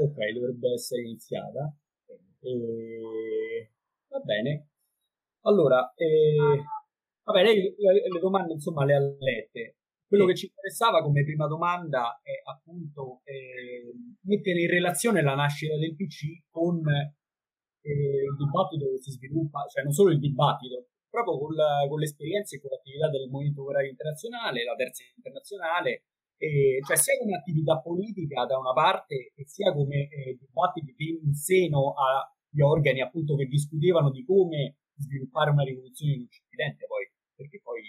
Ok, dovrebbe essere iniziata. E... Va bene. Allora, eh... vabbè, lei le, domande insomma le ha lette. Quello che ci interessava come prima domanda è appunto eh, mettere in relazione la nascita del PC con eh, il dibattito che si sviluppa, cioè non solo il dibattito, proprio con, la, con l'esperienza e con l'attività del Movimento Operario Internazionale, la Terza Internazionale, eh, cioè sia come attività politica da una parte e sia come eh, dibattiti in seno agli organi appunto che discutevano di come sviluppare una rivoluzione in Occidente, poi, perché poi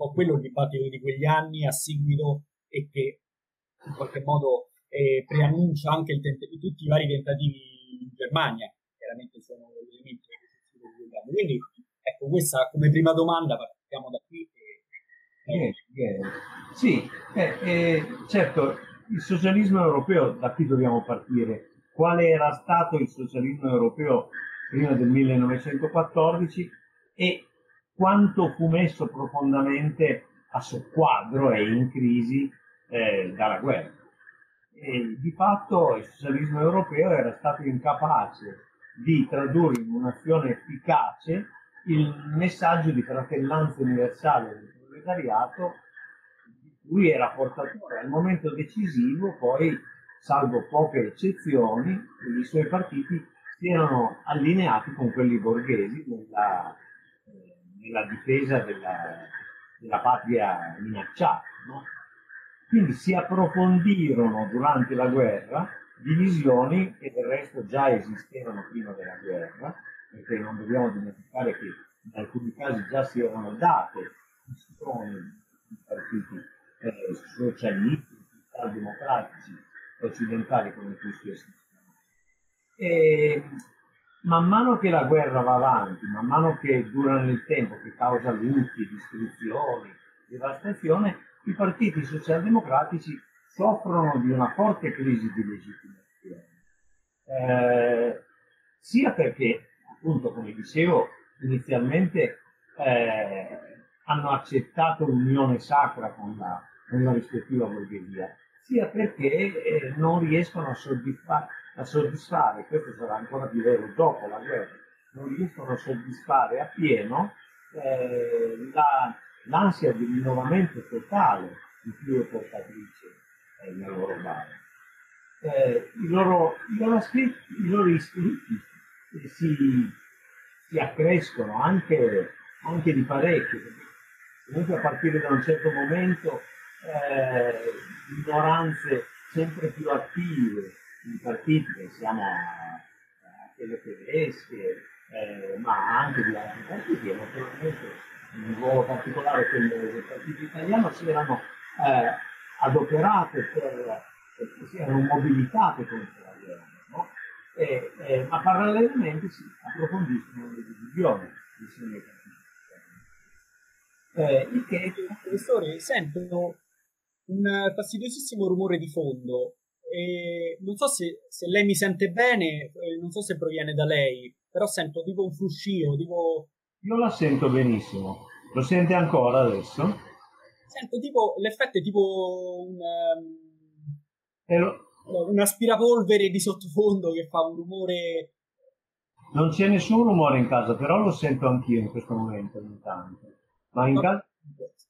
po' quello il dibattito di quegli anni a seguito e che in qualche modo eh, preannuncia anche tent- tutti i vari tentativi in Germania, chiaramente sono elementi che si anni. Quindi ecco, questa come prima domanda partiamo da qui. E, eh, eh, sì, certo, il socialismo europeo, da qui dobbiamo partire. Quale era stato il socialismo europeo prima del 1914 e quanto fu messo profondamente a soqquadro e in crisi eh, dalla guerra. E di fatto il socialismo europeo era stato incapace di tradurre in un'azione efficace il messaggio di fratellanza universale del proletariato di cui era portatore. Al momento decisivo, poi, salvo poche eccezioni, i suoi partiti si erano allineati con quelli borghesi nella nella difesa della, della patria minacciata. No? Quindi si approfondirono durante la guerra divisioni che del resto già esistevano prima della guerra, perché non dobbiamo dimenticare che in alcuni casi già si erano date istruzioni di partiti eh, socialisti, democratici occidentali come esistono. E man mano che la guerra va avanti, man mano che dura nel tempo, che causa lutti, distruzioni, devastazione, i partiti socialdemocratici soffrono di una forte crisi di legittimazione. Eh, sia perché, appunto, come dicevo, inizialmente eh, hanno accettato l'unione sacra con la, con la rispettiva borghesia, sia perché eh, non riescono a soddisfare a soddisfare, questo sarà ancora più vero dopo la guerra, non riescono a soddisfare appieno eh, la, l'ansia di rinnovamento totale di cui è portatrice eh, la loro base. Eh, i, loro, i, loro scritti, I loro iscritti si, si accrescono anche, anche, di parecchio, comunque a partire da un certo momento eh, minoranze sempre più attive, i partiti, pensiamo a, quelle tedesche, eh, ma anche di altri partiti, e naturalmente in modo particolare quello del partito italiano, si erano eh, adoperate per, per, si erano mobilitate contro la guerra. No? E, eh, ma parallelamente si approfondiscono le divisioni ai partiti. Eh, il che, professore, sento un fastidiosissimo rumore di fondo. E non so se, se, lei mi sente bene, eh, non so se proviene da lei, però sento tipo un fruscio, tipo... Io la sento benissimo. Lo sente ancora adesso? Sento tipo, l'effetto è tipo un, um, lo... un aspirapolvere di sottofondo che fa un rumore... Non c'è nessun rumore in casa, però lo sento anch'io in questo momento ogni tanto. Ma in no. casa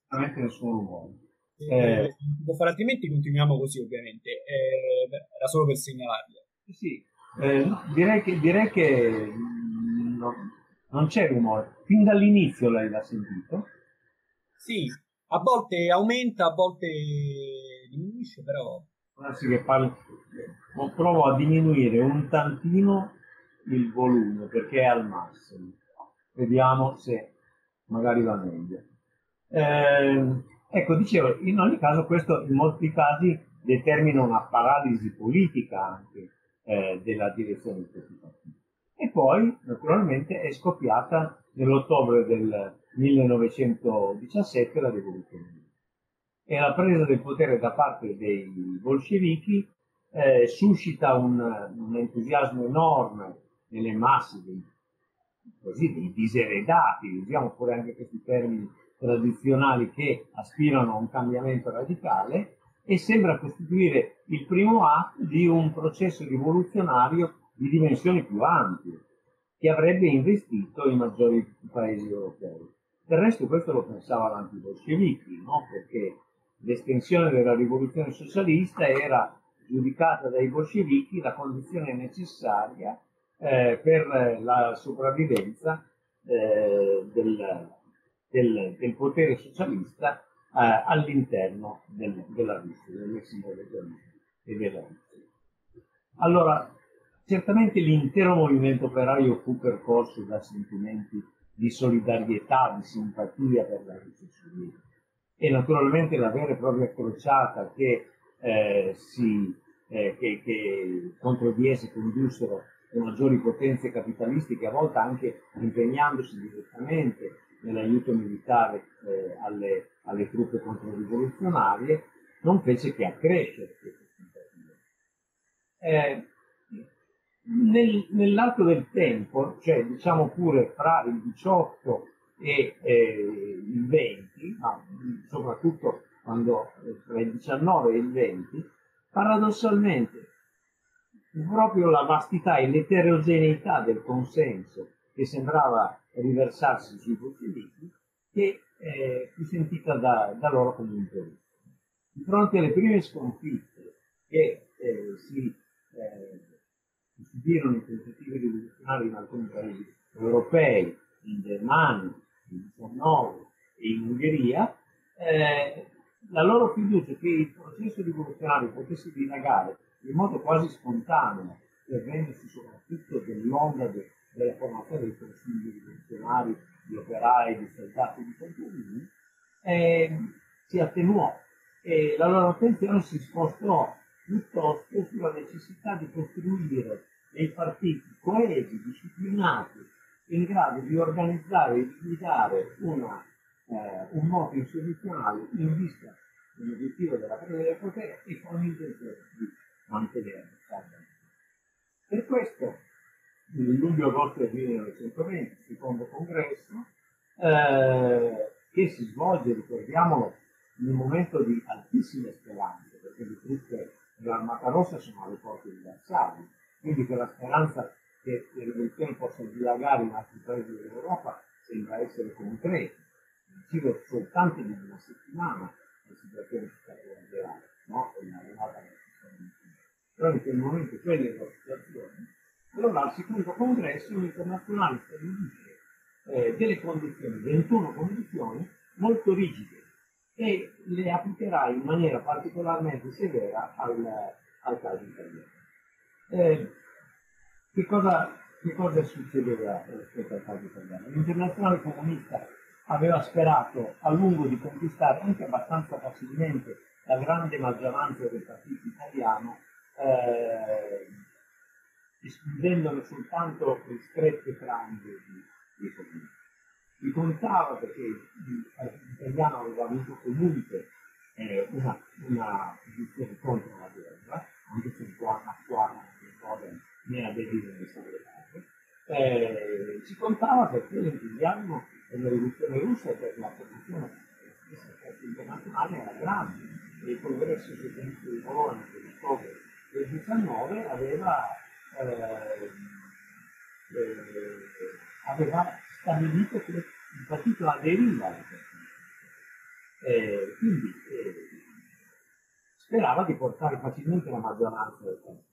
veramente nessun rumore. Eh, eh, può fare altrimenti continuiamo così ovviamente. Eh, era solo per segnalarlo. Sì, eh, direi che, direi che no, non c'è rumore. Fin dall'inizio lei l'ha sentito? Sì, a volte aumenta a volte diminuisce però Anzi che parli, provo a diminuire un tantino il volume perché è al massimo. Vediamo se magari va meglio eh, Ecco, dicevo, in ogni caso questo in molti casi determina una paralisi politica anche eh, della direzione di questi partiti. E poi, naturalmente, è scoppiata nell'ottobre del 1917 la rivoluzione. E la presa del potere da parte dei bolscevichi eh, suscita un, un, entusiasmo enorme nelle masse dei, così, dei diseredati, usiamo pure anche questi termini tradizionali che aspirano a un cambiamento radicale e sembra costituire il primo atto di un processo rivoluzionario di dimensioni più ampie che avrebbe investito i maggiori paesi europei. Del resto questo lo pensavano anche i bolscevichi, no? perché l'estensione della rivoluzione socialista era giudicata dai bolscevichi la condizione necessaria eh, per la sopravvivenza eh, del, del, del, potere socialista eh, all'interno del, della Russia, dell'ex e della Russia. Allora, certamente l'intero movimento operaio fu percorso da sentimenti di solidarietà, di simpatia per la Russia sovietica e naturalmente la vera e propria crociata che, eh, si, eh, che, che contro di esse condussero le maggiori potenze capitalistiche, a volte anche impegnandosi direttamente nell'aiuto militare eh, alle, alle, truppe controrivoluzionarie, non fece che accrescere queste simpatie. Eh, nel, nell'arco del tempo, cioè diciamo pure fra il 18 e eh, il 20, ma soprattutto quando tra il 19 e il 20, paradossalmente proprio la vastità e l'eterogeneità del consenso che sembrava riversarsi sui bolscevichi che eh, fu sentita da, da, loro come un pericolo. Di fronte alle prime sconfitte che eh, si eh, subirono i tentativi rivoluzionari in alcuni paesi europei, in Germania, in 19 e in Ungheria, eh, la loro fiducia che il processo rivoluzionario potesse dilagare in modo quasi spontaneo, servendosi soprattutto dell'onda de, della formazione dei consigli rivoluzionari, di operai, di soldati, di contadini, eh, si attenuò. E la loro attenzione si spostò piuttosto sulla necessità di costruire dei partiti coesi, disciplinati, in grado di organizzare e di guidare una, eh, un moto insurrezionale in vista dell'obiettivo della presa del potere e con l'intenzione di mantenerlo. Per questo, nel luglio-agosto del 1920, secondo congresso, eh, che si svolge, ricordiamolo, in un momento di altissime speranze, perché le truppe dell'Armata Rossa sono alle porte di Varsavia, quindi quella speranza che le rivoluzioni possano dilagare in altri paesi dell'Europa sembra essere concreta. Nel giro soltanto di una settimana la situazione si sta no? Però in quel momento la situazione. Allora al secondo congresso l'internazionale stabilisce eh, delle condizioni, 21 condizioni molto rigide e le applicherà in maniera particolarmente severa al, al caso italiano. Eh, che, cosa, che cosa succedeva rispetto al caso italiano? L'internazionale comunista aveva sperato a lungo di conquistare anche abbastanza facilmente la grande maggioranza del partito italiano, eh, escludendone soltanto le strette frange di, di comunisti. Si contava perché il partito italiano aveva avuto comunque eh, una, una posizione contro la guerra, anche se un po' attuale Coden ne aderire alle segretate, eh, si contava perché l'entusiasmo della rivoluzione russa e per la posizione internazionale era grande e il congresso socialista di Bologna che riscopre del 19 aveva, eh, eh, aveva stabilito che il partito aderiva al partito. Quindi eh, sperava di portare facilmente la maggioranza del partito.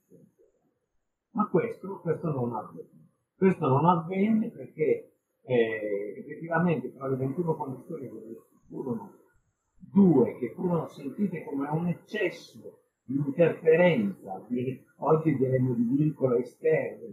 Ma questo, questo non avvenne. Questo non avvenne perché eh, effettivamente tra le 21 condizioni furono due che furono sentite come un eccesso di interferenza, di, oggi diremmo di vincolo esterno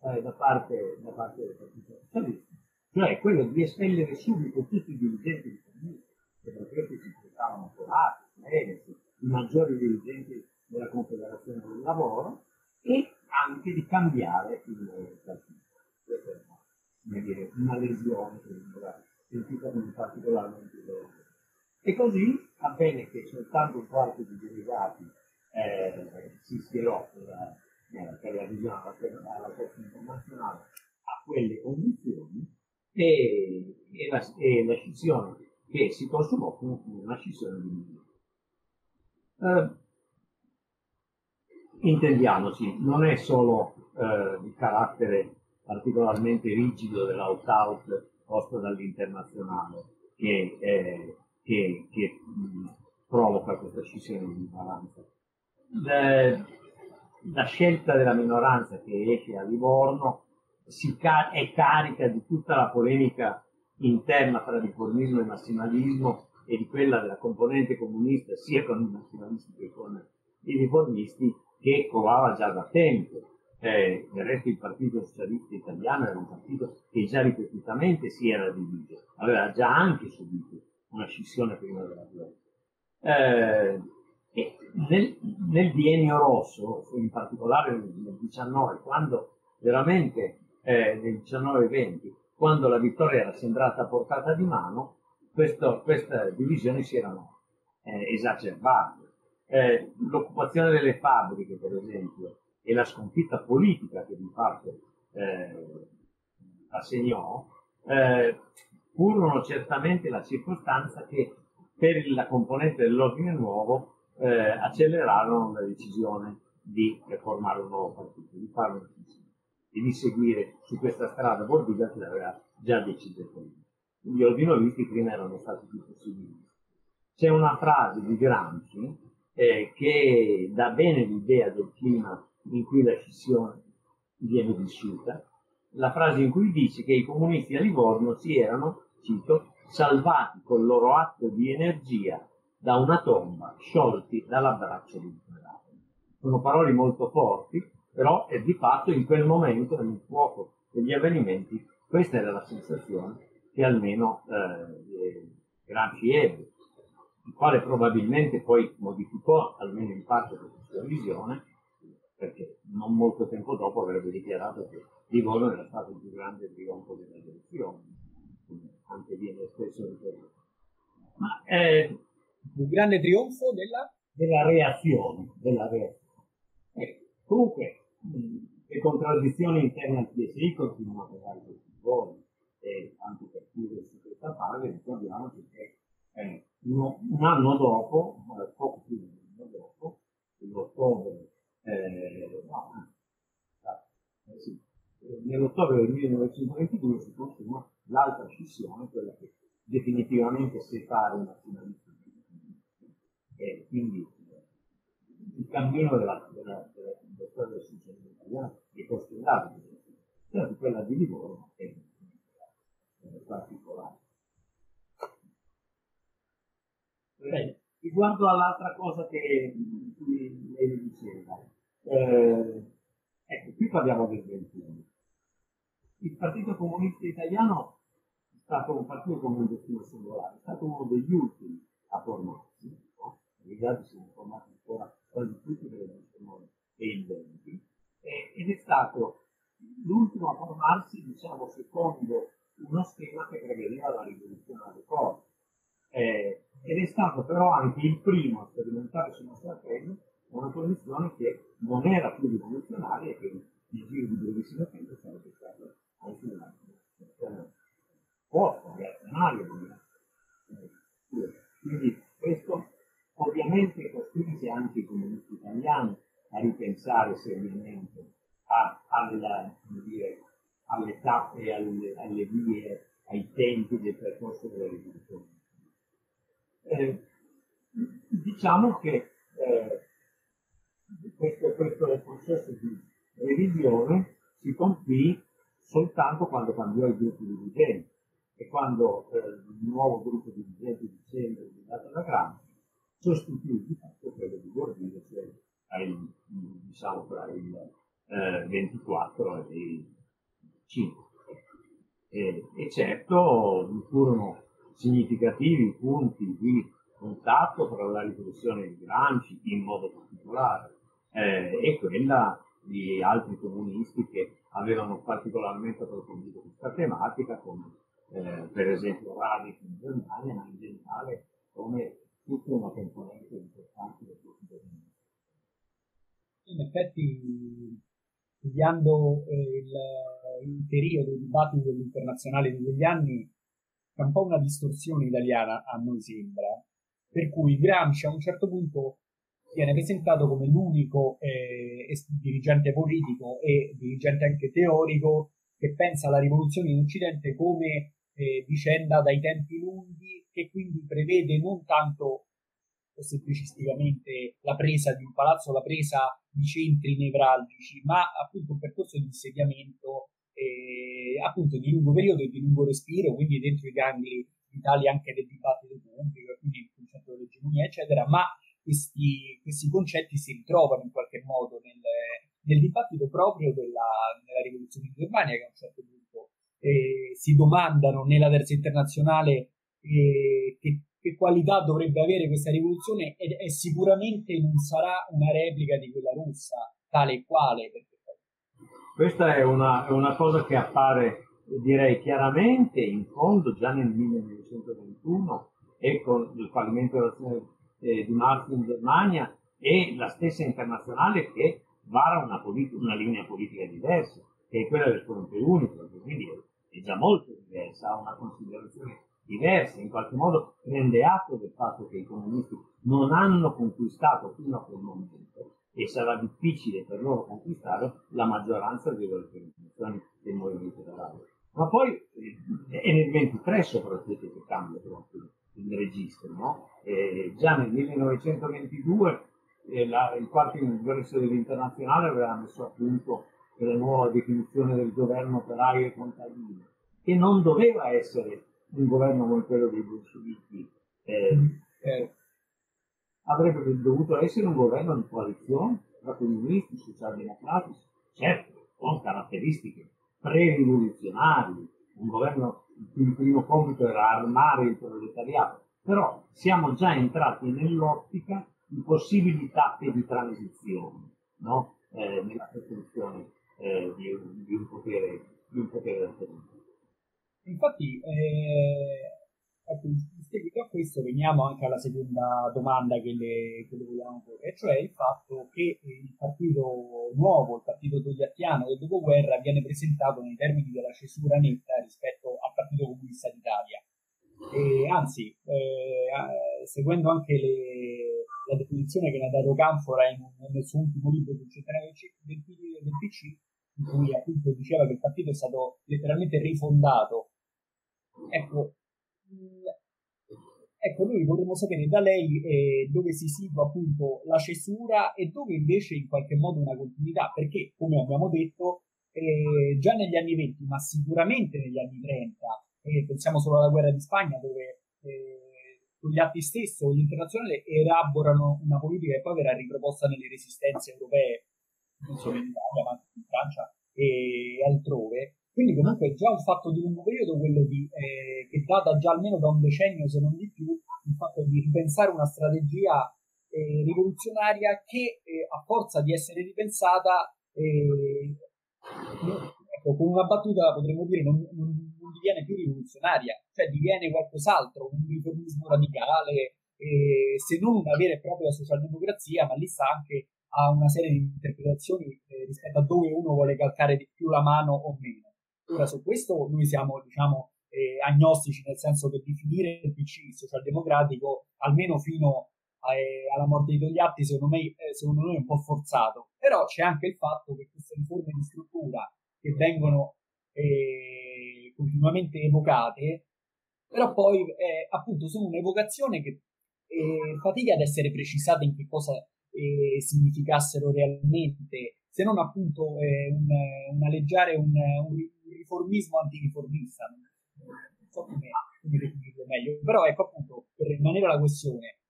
eh, da, parte, da parte del Partito Socialista, cioè quello di espellere subito tutti i dirigenti di comunità, che per questo si portavano polacchi, medici, i maggiori dirigenti della Confederazione del Lavoro, e anche di cambiare il partito. Questa è una, una lesione che sembra sentita come particolarmente dolorosa. E così avvenne che soltanto un quarto di delegati eh, si schierò per la, eh, per la visione alla Corte internazionale a quelle condizioni e, e, la, e la scissione che si consumò fu una scissione di milioni. Eh, intendiamoci, non è solo eh, il carattere particolarmente rigido dell'out-out posto dall'internazionale che, eh, che, che mh, provoca questa scissione di minoranza. La, la, scelta della minoranza che esce a Livorno ca- è carica di tutta la polemica interna tra riformismo e massimalismo e di quella della componente comunista sia con i massimalisti che con i riformisti che covava già da tempo. Eh, del resto il Partito Socialista Italiano era un partito che già ripetutamente si era diviso, aveva già anche subito una scissione prima della guerra. Eh, nel, nel, biennio rosso, in particolare nel 19, quando veramente eh, nel 19-20, quando la vittoria era sembrata portata di mano, questo, queste divisioni si erano eh, esacerbate. Eh, l'occupazione delle fabbriche, per esempio, e la sconfitta politica che di fatto eh, assegnò, eh, furono certamente la circostanza che per la componente dell'ordine nuovo eh, accelerarono la decisione di formare un nuovo partito, di fare una e di seguire su questa strada Bordiga che l'aveva già deciso prima. Gli ordinolisti prima erano stati più possibili. C'è una frase di Gramsci eh, che dà bene l'idea del clima in cui la scissione viene vissuta, la frase in cui dice che i comunisti a Livorno si erano, cito, salvati col loro atto di energia da una tomba, sciolti dall'abbraccio di un cadavere. Sono parole molto forti, però è di fatto in quel momento, nel fuoco degli avvenimenti, questa era la sensazione che almeno eh, Gramsci ebbe, il quale probabilmente poi modificò almeno in parte questa sua visione, perché non molto tempo dopo avrebbe dichiarato che Livorno era stato il più grande trionfo della rivoluzione, anche viene spesso riferito. Ma eh, il grande trionfo della, della reazione, della reazione. Eh, comunque, le contraddizioni interne al PSI continuano a pagare questi giorni e anche per chiudere su questa parte ricordiamoci che eh, uno, un anno dopo, eh, poco più di un anno dopo, nell'ottobre, eh, no, eh, sì, nell'ottobre del 1922 si consuma l'altra scissione, quella che definitivamente separa i nazionalisti e quindi il cammino della, della, della, della storia del socialismo italiano è costellato sia di quella di Livorno che è particolare. Eh, riguardo all'altra cosa che lei diceva, eh, ecco, qui parliamo del 21. Il Partito Comunista Italiano è stato un partito con un destino singolare, è stato uno degli ultimi a formarsi, no? i dati sono formati ancora quasi tutti per il 19 e il 20, ed è stato l'ultimo a formarsi, diciamo, secondo uno schema che prevedeva la rivoluzione alle cose. Eh, ed è stato però anche il primo a sperimentare sul nostro terreno una condizione che non era più rivoluzionaria e che il giro di brevissimo tempo sarebbe stato reazionaria. Eh, quindi questo ovviamente costringe anche i comunisti italiani a ripensare seriamente a, alla, dire, alle tappe, alle, alle, vie, ai tempi del percorso della rivoluzione. Eh, diciamo che eh, questo, questo, processo di revisione si compì soltanto quando cambiò il gruppo di dirigenti e quando eh, il nuovo gruppo di dirigenti di dicembre guidato da Gramsci sostituì di fatto quello di Gordino, cioè il, diciamo tra il eh, 24 e il 5. E, e certo furono significativi punti di contatto tra la rivoluzione di Gramsci in modo particolare eh, e quella di altri comunisti che avevano particolarmente approfondito questa tematica, come eh, per esempio Radic in Germania, ma in generale come tutta una componente importante del quotidiano. In effetti, studiando eh, il, il, periodo, i dibattiti dell'internazionale di quegli anni, è un po' una distorsione italiana, a noi sembra, per cui Gramsci a un certo punto viene presentato come l'unico eh, dirigente politico e dirigente anche teorico che pensa alla rivoluzione in Occidente come eh, vicenda dai tempi lunghi che quindi prevede non tanto semplicisticamente la presa di un palazzo, la presa di centri nevralgici, ma appunto un percorso di insediamento eh, appunto di lungo periodo e di lungo respiro, quindi dentro i gangli vitali anche del dibattito pubblico, quindi il concetto dell'egemonia, eccetera, ma questi, questi concetti si ritrovano in qualche modo nel, nel dibattito proprio della, della rivoluzione in Germania, che a un certo punto eh, si domandano nella terza internazionale eh, che, che, qualità dovrebbe avere questa rivoluzione e, e sicuramente non sarà una replica di quella russa, tale e quale. Questa è una, è una cosa che appare, direi chiaramente, in fondo già nel 1921 e con il fallimento dell'azione eh, di Marx in Germania e la stessa internazionale che vara una, politica, una linea politica diversa, che è quella del fronte unico, quindi è già molto diversa, ha una considerazione diversa, in qualche modo prende atto del fatto che i comunisti non hanno conquistato fino a quel momento e sarà difficile per loro conquistare la maggioranza delle organizzazioni del movimento dell'Aula. Ma poi eh, è nel 23 soprattutto che cambia il registro. No? Già nel 1922 eh, la, il quarto ingresso dell'internazionale aveva messo a punto la nuova definizione del governo operaio e contadino, che non doveva essere un governo come quello dei bolscevichi, eh, eh, avrebbe dovuto essere un governo di coalizione tra comunisti, socialdemocratici, certo, con caratteristiche pre-rivoluzionarie, un governo il cui primo compito era armare il proletariato, però siamo già entrati nell'ottica di possibili tappe di transizione no? eh, nella costruzione eh, di, di, un potere, di un potere alternativo. Infatti, eh, ecco, seguito a questo veniamo anche alla seconda domanda che le, che le vogliamo porre, cioè il fatto che il partito nuovo, il partito togliattiano del dopoguerra viene presentato nei termini della cesura netta rispetto al Partito Comunista d'Italia. E anzi, eh, seguendo anche le, la definizione che ne ha dato Canfora in, nel suo ultimo libro sul centenario del, del PC, in cui appunto diceva che il partito è stato letteralmente rifondato. Ecco, Ecco, noi vorremmo sapere da lei eh, dove si situa appunto la cesura e dove invece in qualche modo una continuità, perché come abbiamo detto eh, già negli anni 20, ma sicuramente negli anni 30, eh, pensiamo solo alla guerra di Spagna dove eh, gli atti stesso l'internazionale elaborano una politica che poi verrà riproposta nelle resistenze europee, non solo in Italia ma anche in Francia e altrove, quindi comunque è già un fatto di lungo periodo quello di, eh, che data già almeno da un decennio se non di più, il fatto di ripensare una strategia eh, rivoluzionaria che eh, a forza di essere ripensata, eh, ecco, con una battuta potremmo dire non, non, non, diviene più rivoluzionaria, cioè diviene qualcos'altro, un riformismo radicale, eh, se non una vera e propria socialdemocrazia, ma lì sta anche a una serie di interpretazioni eh, rispetto a dove uno vuole calcare di più la mano o meno. Ora su questo noi siamo diciamo, eh, agnostici, nel senso che definire il PC socialdemocratico, almeno fino a, eh, alla morte di Togliatti, secondo me, eh, secondo noi è un po' forzato. Però c'è anche il fatto che queste riforme di struttura che vengono eh, continuamente evocate, però poi eh, appunto sono un'evocazione che eh, fatica ad essere precisata in che cosa significassero realmente, se non appunto un, un alleggiare un, un riformismo antiriformista, non so come, come definirlo meglio, però ecco appunto, per rimanere alla questione,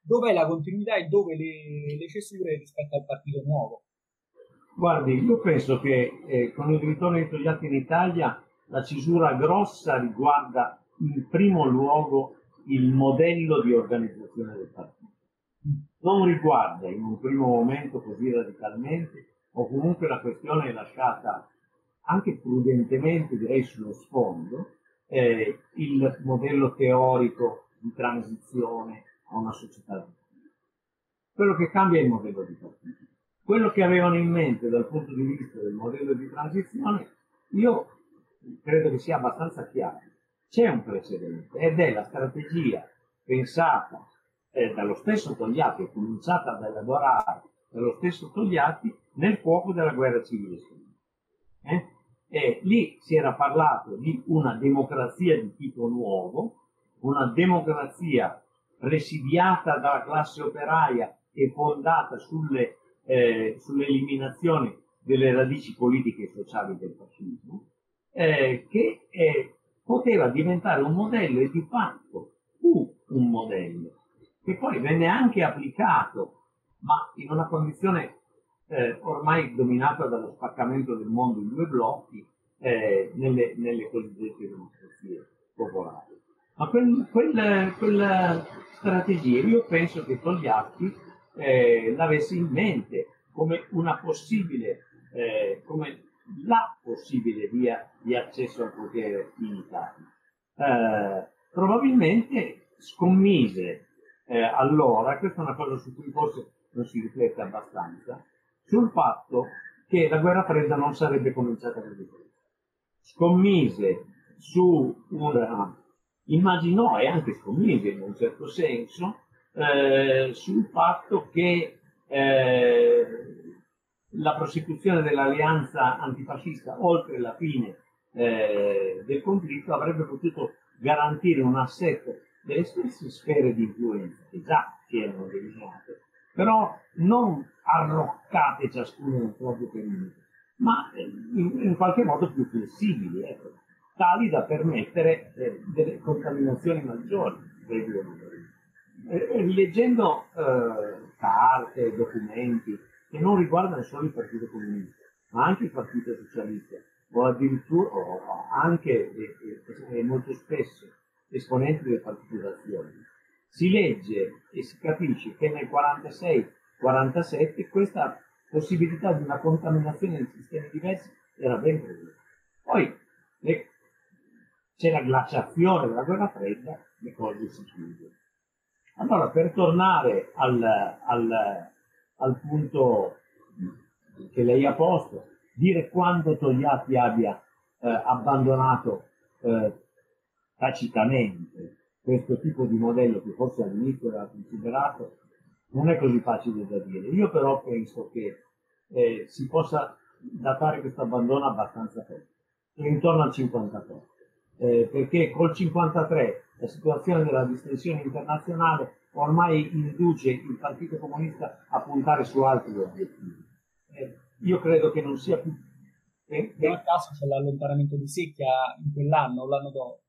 dov'è la continuità e dove le, le cesure rispetto al partito nuovo? Guardi, io penso che eh, con il ritorno di Togliatti in Italia la cesura grossa riguarda in primo luogo il modello di organizzazione del partito. Non riguarda in un primo momento così radicalmente, o comunque la questione è lasciata anche prudentemente direi sullo sfondo, eh, il modello teorico di transizione a una società. Quello che cambia è il modello di partito. Quello che avevano in mente dal punto di vista del modello di transizione, io credo che sia abbastanza chiaro. C'è un precedente ed è la strategia pensata eh, dallo stesso Togliatti, è cominciata ad elaborare dallo stesso Togliatti nel fuoco della guerra civile. Eh? E lì si era parlato di una democrazia di tipo nuovo, una democrazia presidiata dalla classe operaia e fondata sulle, eh, sull'eliminazione delle radici politiche e sociali del fascismo, eh, che eh, poteva diventare un modello e di fatto fu un modello, che poi venne anche applicato, ma in una condizione eh, ormai dominata dallo spaccamento del mondo in due blocchi eh, nelle, nelle, cosiddette democrazie popolari. Ma quel, quel, quella strategia io penso che Togliatti eh, l'avesse in mente come una possibile, eh, come la possibile via di accesso al potere in Italia. Eh, probabilmente scommise eh, allora, questa è una cosa su cui forse non si riflette abbastanza, sul fatto che la guerra fredda non sarebbe cominciata così. Scommise su una, immaginò e anche scommise in un certo senso, eh, sul fatto che eh, la prosecuzione dell'alleanza antifascista oltre la fine eh, del conflitto avrebbe potuto garantire un assetto delle stesse sfere di influenza che già si erano delineate, però non arroccate ciascuno nel proprio perimetro, ma in, in, qualche modo più flessibili, ecco, tali da permettere eh, delle contaminazioni maggiori dei due numeri. Eh, leggendo eh, carte, documenti che non riguardano solo il Partito Comunista, ma anche il Partito Socialista, o addirittura o anche e, e, molto spesso esponenti del Partito d'Azione, si legge e si capisce che nel 46-47 questa possibilità di una contaminazione di sistemi diversi era ben presente. Poi le, c'è la glaciazione della guerra fredda, le cose si chiudono. Allora, per tornare al, al, al punto che lei ha posto, dire quando Togliatti abbia eh, abbandonato eh, tacitamente questo tipo di modello che forse all'inizio era considerato, non è così facile da dire. Io però penso che eh, si possa datare questo abbandono abbastanza presto, intorno al 53, eh, perché col 53 la situazione della distensione internazionale ormai induce il Partito Comunista a puntare su altri obiettivi. Eh, io credo che non sia più... Eh, non a caso c'è l'allontanamento di Secchia in quell'anno o l'anno dopo.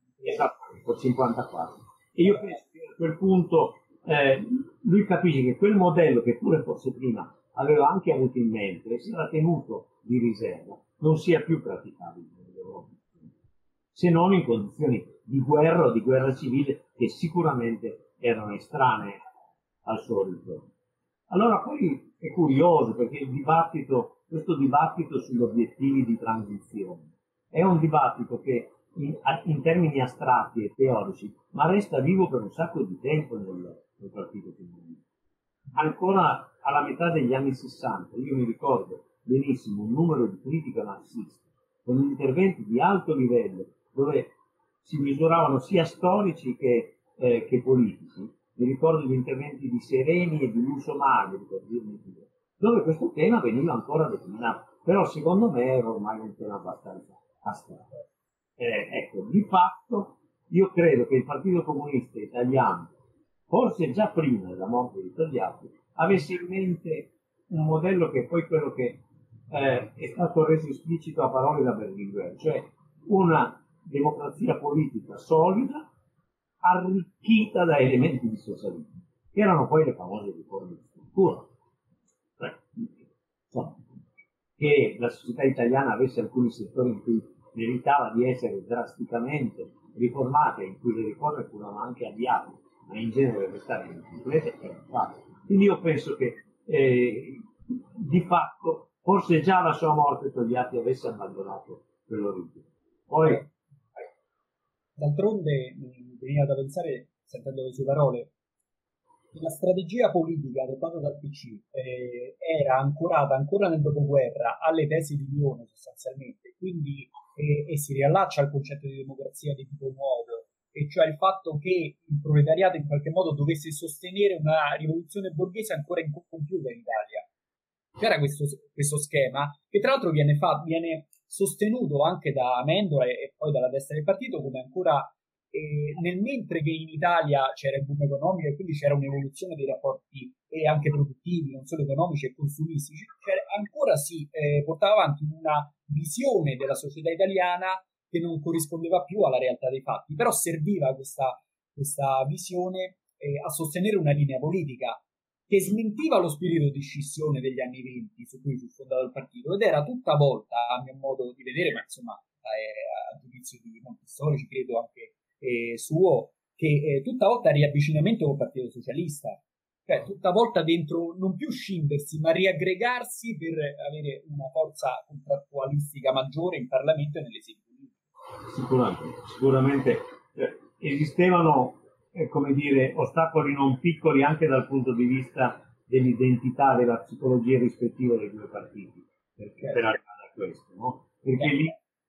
Col 54. E io penso che a quel punto eh, lui capisce che quel modello che pure forse prima aveva anche avuto in mente e si era tenuto di riserva, non sia più praticabile nell'Europa, se non in condizioni di guerra o di guerra civile che sicuramente erano estranee al suo ritorno. Allora poi è curioso perché il dibattito, questo dibattito sugli obiettivi di transizione è un dibattito che in, in, termini astratti e teorici, ma resta vivo per un sacco di tempo nel, nel Partito Comunista. Ancora alla metà degli anni 60, io mi ricordo benissimo un numero di critica marxista, con interventi di alto livello, dove si misuravano sia storici che, eh, che politici. Mi ricordo gli interventi di Sereni e di Lucio Magri, per dirmi più, dove questo tema veniva ancora declinato, però secondo me era ormai un tema abbastanza astratto eh, ecco, di fatto io credo che il Partito Comunista Italiano, forse già prima della morte di Togliatti, avesse in mente un modello che è poi quello che eh, è stato reso esplicito a parole da Berlinguer, cioè una democrazia politica solida, arricchita da elementi di socialismo, che erano poi le famose riforme di struttura. Che la società italiana avesse alcuni settori in cui meritava di essere drasticamente riformata, in cui le riforme furono anche avviate, ma in genere restare incomplete, era fatto. Quindi io penso che eh, di fatto forse già la sua morte Togliatti avesse abbandonato quell'origine. Poi D'altronde mi veniva da pensare, sentendo le sue parole, che la strategia politica adottata dal PC eh, era ancorata ancora nel dopoguerra alle tesi di Lione sostanzialmente, quindi e, e, si riallaccia al concetto di democrazia di tipo nuovo, e cioè il fatto che il proletariato in qualche modo dovesse sostenere una rivoluzione borghese ancora incompiuta in Italia. C'era questo, questo schema che tra l'altro viene, fa, viene sostenuto anche da Amendola e, poi dalla destra del partito come ancora eh, nel mentre che in Italia c'era il boom economico e quindi c'era un'evoluzione dei rapporti e anche produttivi, non solo economici e consumistici, ancora si eh, portava avanti una visione della società italiana che non corrispondeva più alla realtà dei fatti, però serviva questa, questa visione eh, a sostenere una linea politica che smentiva lo spirito di scissione degli anni venti su cui fu fondato il partito ed era tutta volta, a mio modo di vedere, ma insomma eh, a giudizio di molti storici, credo anche eh, suo, che eh, tutta volta riavvicinamento col Partito Socialista, cioè tutta volta dentro non più scindersi, ma riaggregarsi per avere una forza contrattualistica maggiore in Parlamento e nelle sedi politiche. Sicuramente, sicuramente eh, esistevano eh, come dire, ostacoli non piccoli anche dal punto di vista dell'identità, della psicologia rispettiva dei due partiti, per, certo. per arrivare a questo, no? Perché lì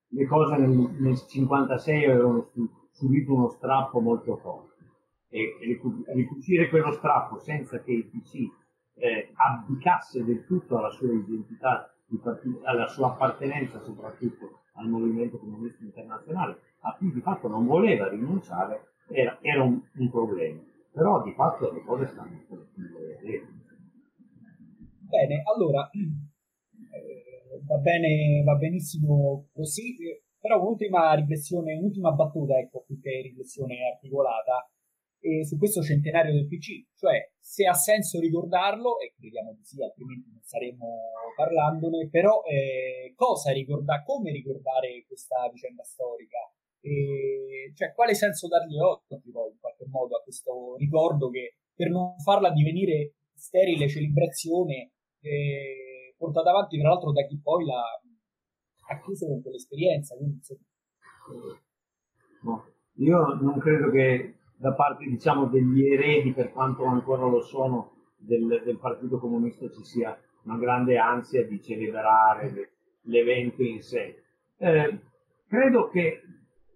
le cose nel, nel 56 avevano subito uno strappo molto forte e ricucire quello strappo senza che il PC eh, abdicasse del tutto alla sua identità, alla sua appartenenza soprattutto al movimento comunista internazionale, a cui di fatto non voleva rinunciare, era, era un, un, problema. Però di fatto le cose stanno po' Bene, allora eh, va bene, va benissimo così, però un'ultima riflessione, un'ultima battuta, ecco, più che riflessione articolata, eh, su questo centenario del PC, cioè se ha senso ricordarlo, e crediamo di sì, altrimenti non staremmo parlandone, però eh, cosa ricordare, come ricordare questa vicenda storica? E, cioè, quale senso dargli oggi poi in qualche modo a questo ricordo che per non farla divenire sterile celebrazione eh, portata avanti tra l'altro da chi poi l'ha ha con quell'esperienza. Quindi, no, io non credo che da parte diciamo, degli eredi, per quanto ancora lo sono, del, del Partito Comunista ci sia una grande ansia di celebrare l'evento in sé. Eh, credo che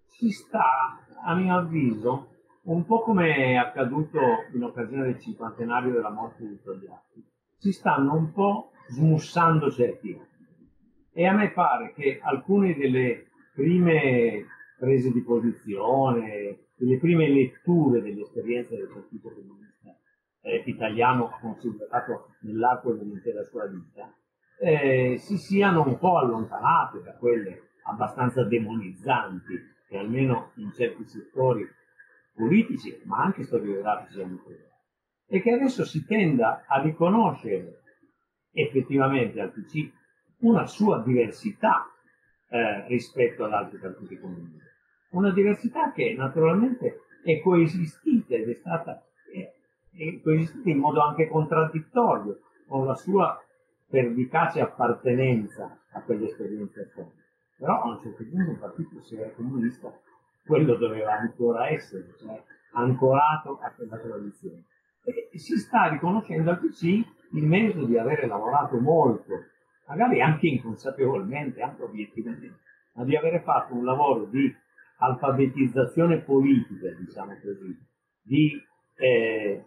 si sta, a mio avviso, un po' come è accaduto in occasione del cinquantenario della morte di Togliatti, si stanno un po' smussando certi anni. E a me pare che alcune delle prime prese di posizione, delle prime letture dell'esperienza del Partito Comunista eh, italiano considerato nell'arco dell'intera sua vita, eh, si siano un po' allontanate da quelle abbastanza demonizzanti che almeno in certi settori politici, ma anche storiografici hanno creato, e che adesso si tenda a riconoscere effettivamente al PC una sua diversità eh, rispetto ad altri partiti comunisti. Una diversità che naturalmente è coesistita ed è stata è, è coesistita in modo anche contraddittorio con la sua pervicace appartenenza a quell'esperienza storica. Però a un certo punto il partito comunista, quello doveva ancora essere, cioè ancorato a quella tradizione. E si sta riconoscendo al PC il merito di avere lavorato molto, magari anche inconsapevolmente, anche obiettivamente, ma di avere fatto un lavoro di alfabetizzazione politica, diciamo così, di eh,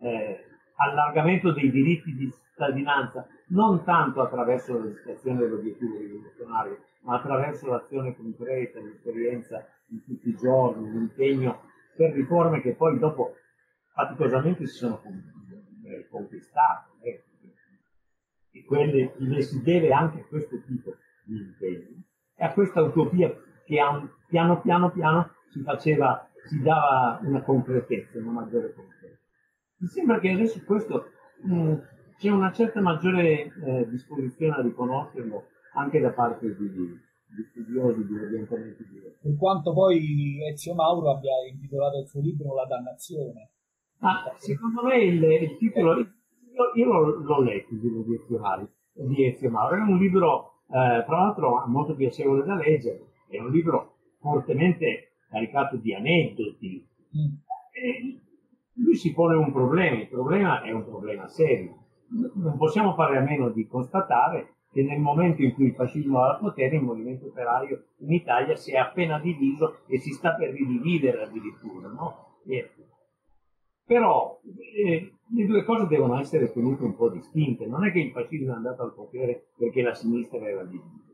eh, allargamento dei diritti di cittadinanza, non tanto attraverso la realizzazione dell'obiettivo rivoluzionario, ma attraverso l'azione concreta, l'esperienza di tutti i giorni, l'impegno per riforme che poi dopo faticosamente si sono eh, conquistate. Eh. E quelle, le si deve anche a questo tipo di impegno e a questa utopia che piano piano piano si faceva, si dava una concretezza, una maggiore concretezza. Mi sembra che adesso questo mh, mm, c'è una certa maggiore eh, disposizione a riconoscerlo anche da parte di, di studiosi di orientamenti diversi. Per quanto poi Ezio Mauro abbia intitolato il suo libro La dannazione. Ah, secondo me il, il titolo, io, io l'ho, letto, il libro di Ezio, Mauro, di Ezio Mauro, è un libro eh, tra l'altro molto piacevole da leggere, è un libro fortemente caricato di aneddoti. Mm. lui si pone un problema, il problema è un problema serio. Non possiamo fare a meno di constatare che nel momento in cui il fascismo ha potere il movimento operaio in Italia si è appena diviso e si sta per ridividere addirittura. No? E, però eh, le due cose devono essere tenute un po' distinte. Non è che il fascismo è andato al potere perché la sinistra era divisa.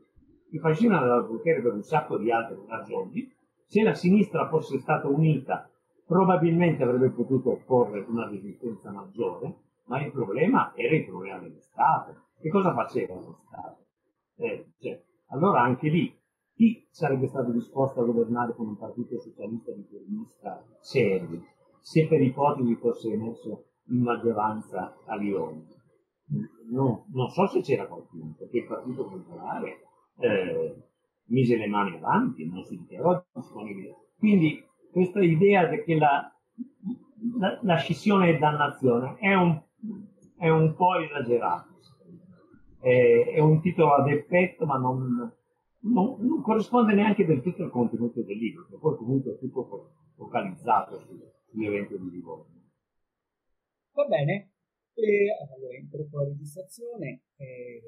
Il fascismo è andato al potere per un sacco di altre ragioni. Se la sinistra fosse stata unita, probabilmente avrebbe potuto opporre una resistenza maggiore, ma il problema era il problema dello Stato. Che cosa faceva lo Stato? Eh, cioè, allora anche lì, chi sarebbe stato disposto a governare con un partito socialista riformista serio, se per ipotesi fosse emerso in maggioranza a Lione? No, non so se c'era qualcuno, perché il Partito Popolare eh, mise le mani avanti, non si dichiarò disponibile. Quindi questa idea che la, la, la scissione è dannazione è un è un po' esagerato. È, è un titolo ad effetto, ma non, non, non, corrisponde neanche del tutto al contenuto del libro, che poi comunque è tutto focalizzato sull'evento di Livorno. Va bene, e allora interrompo la registrazione. E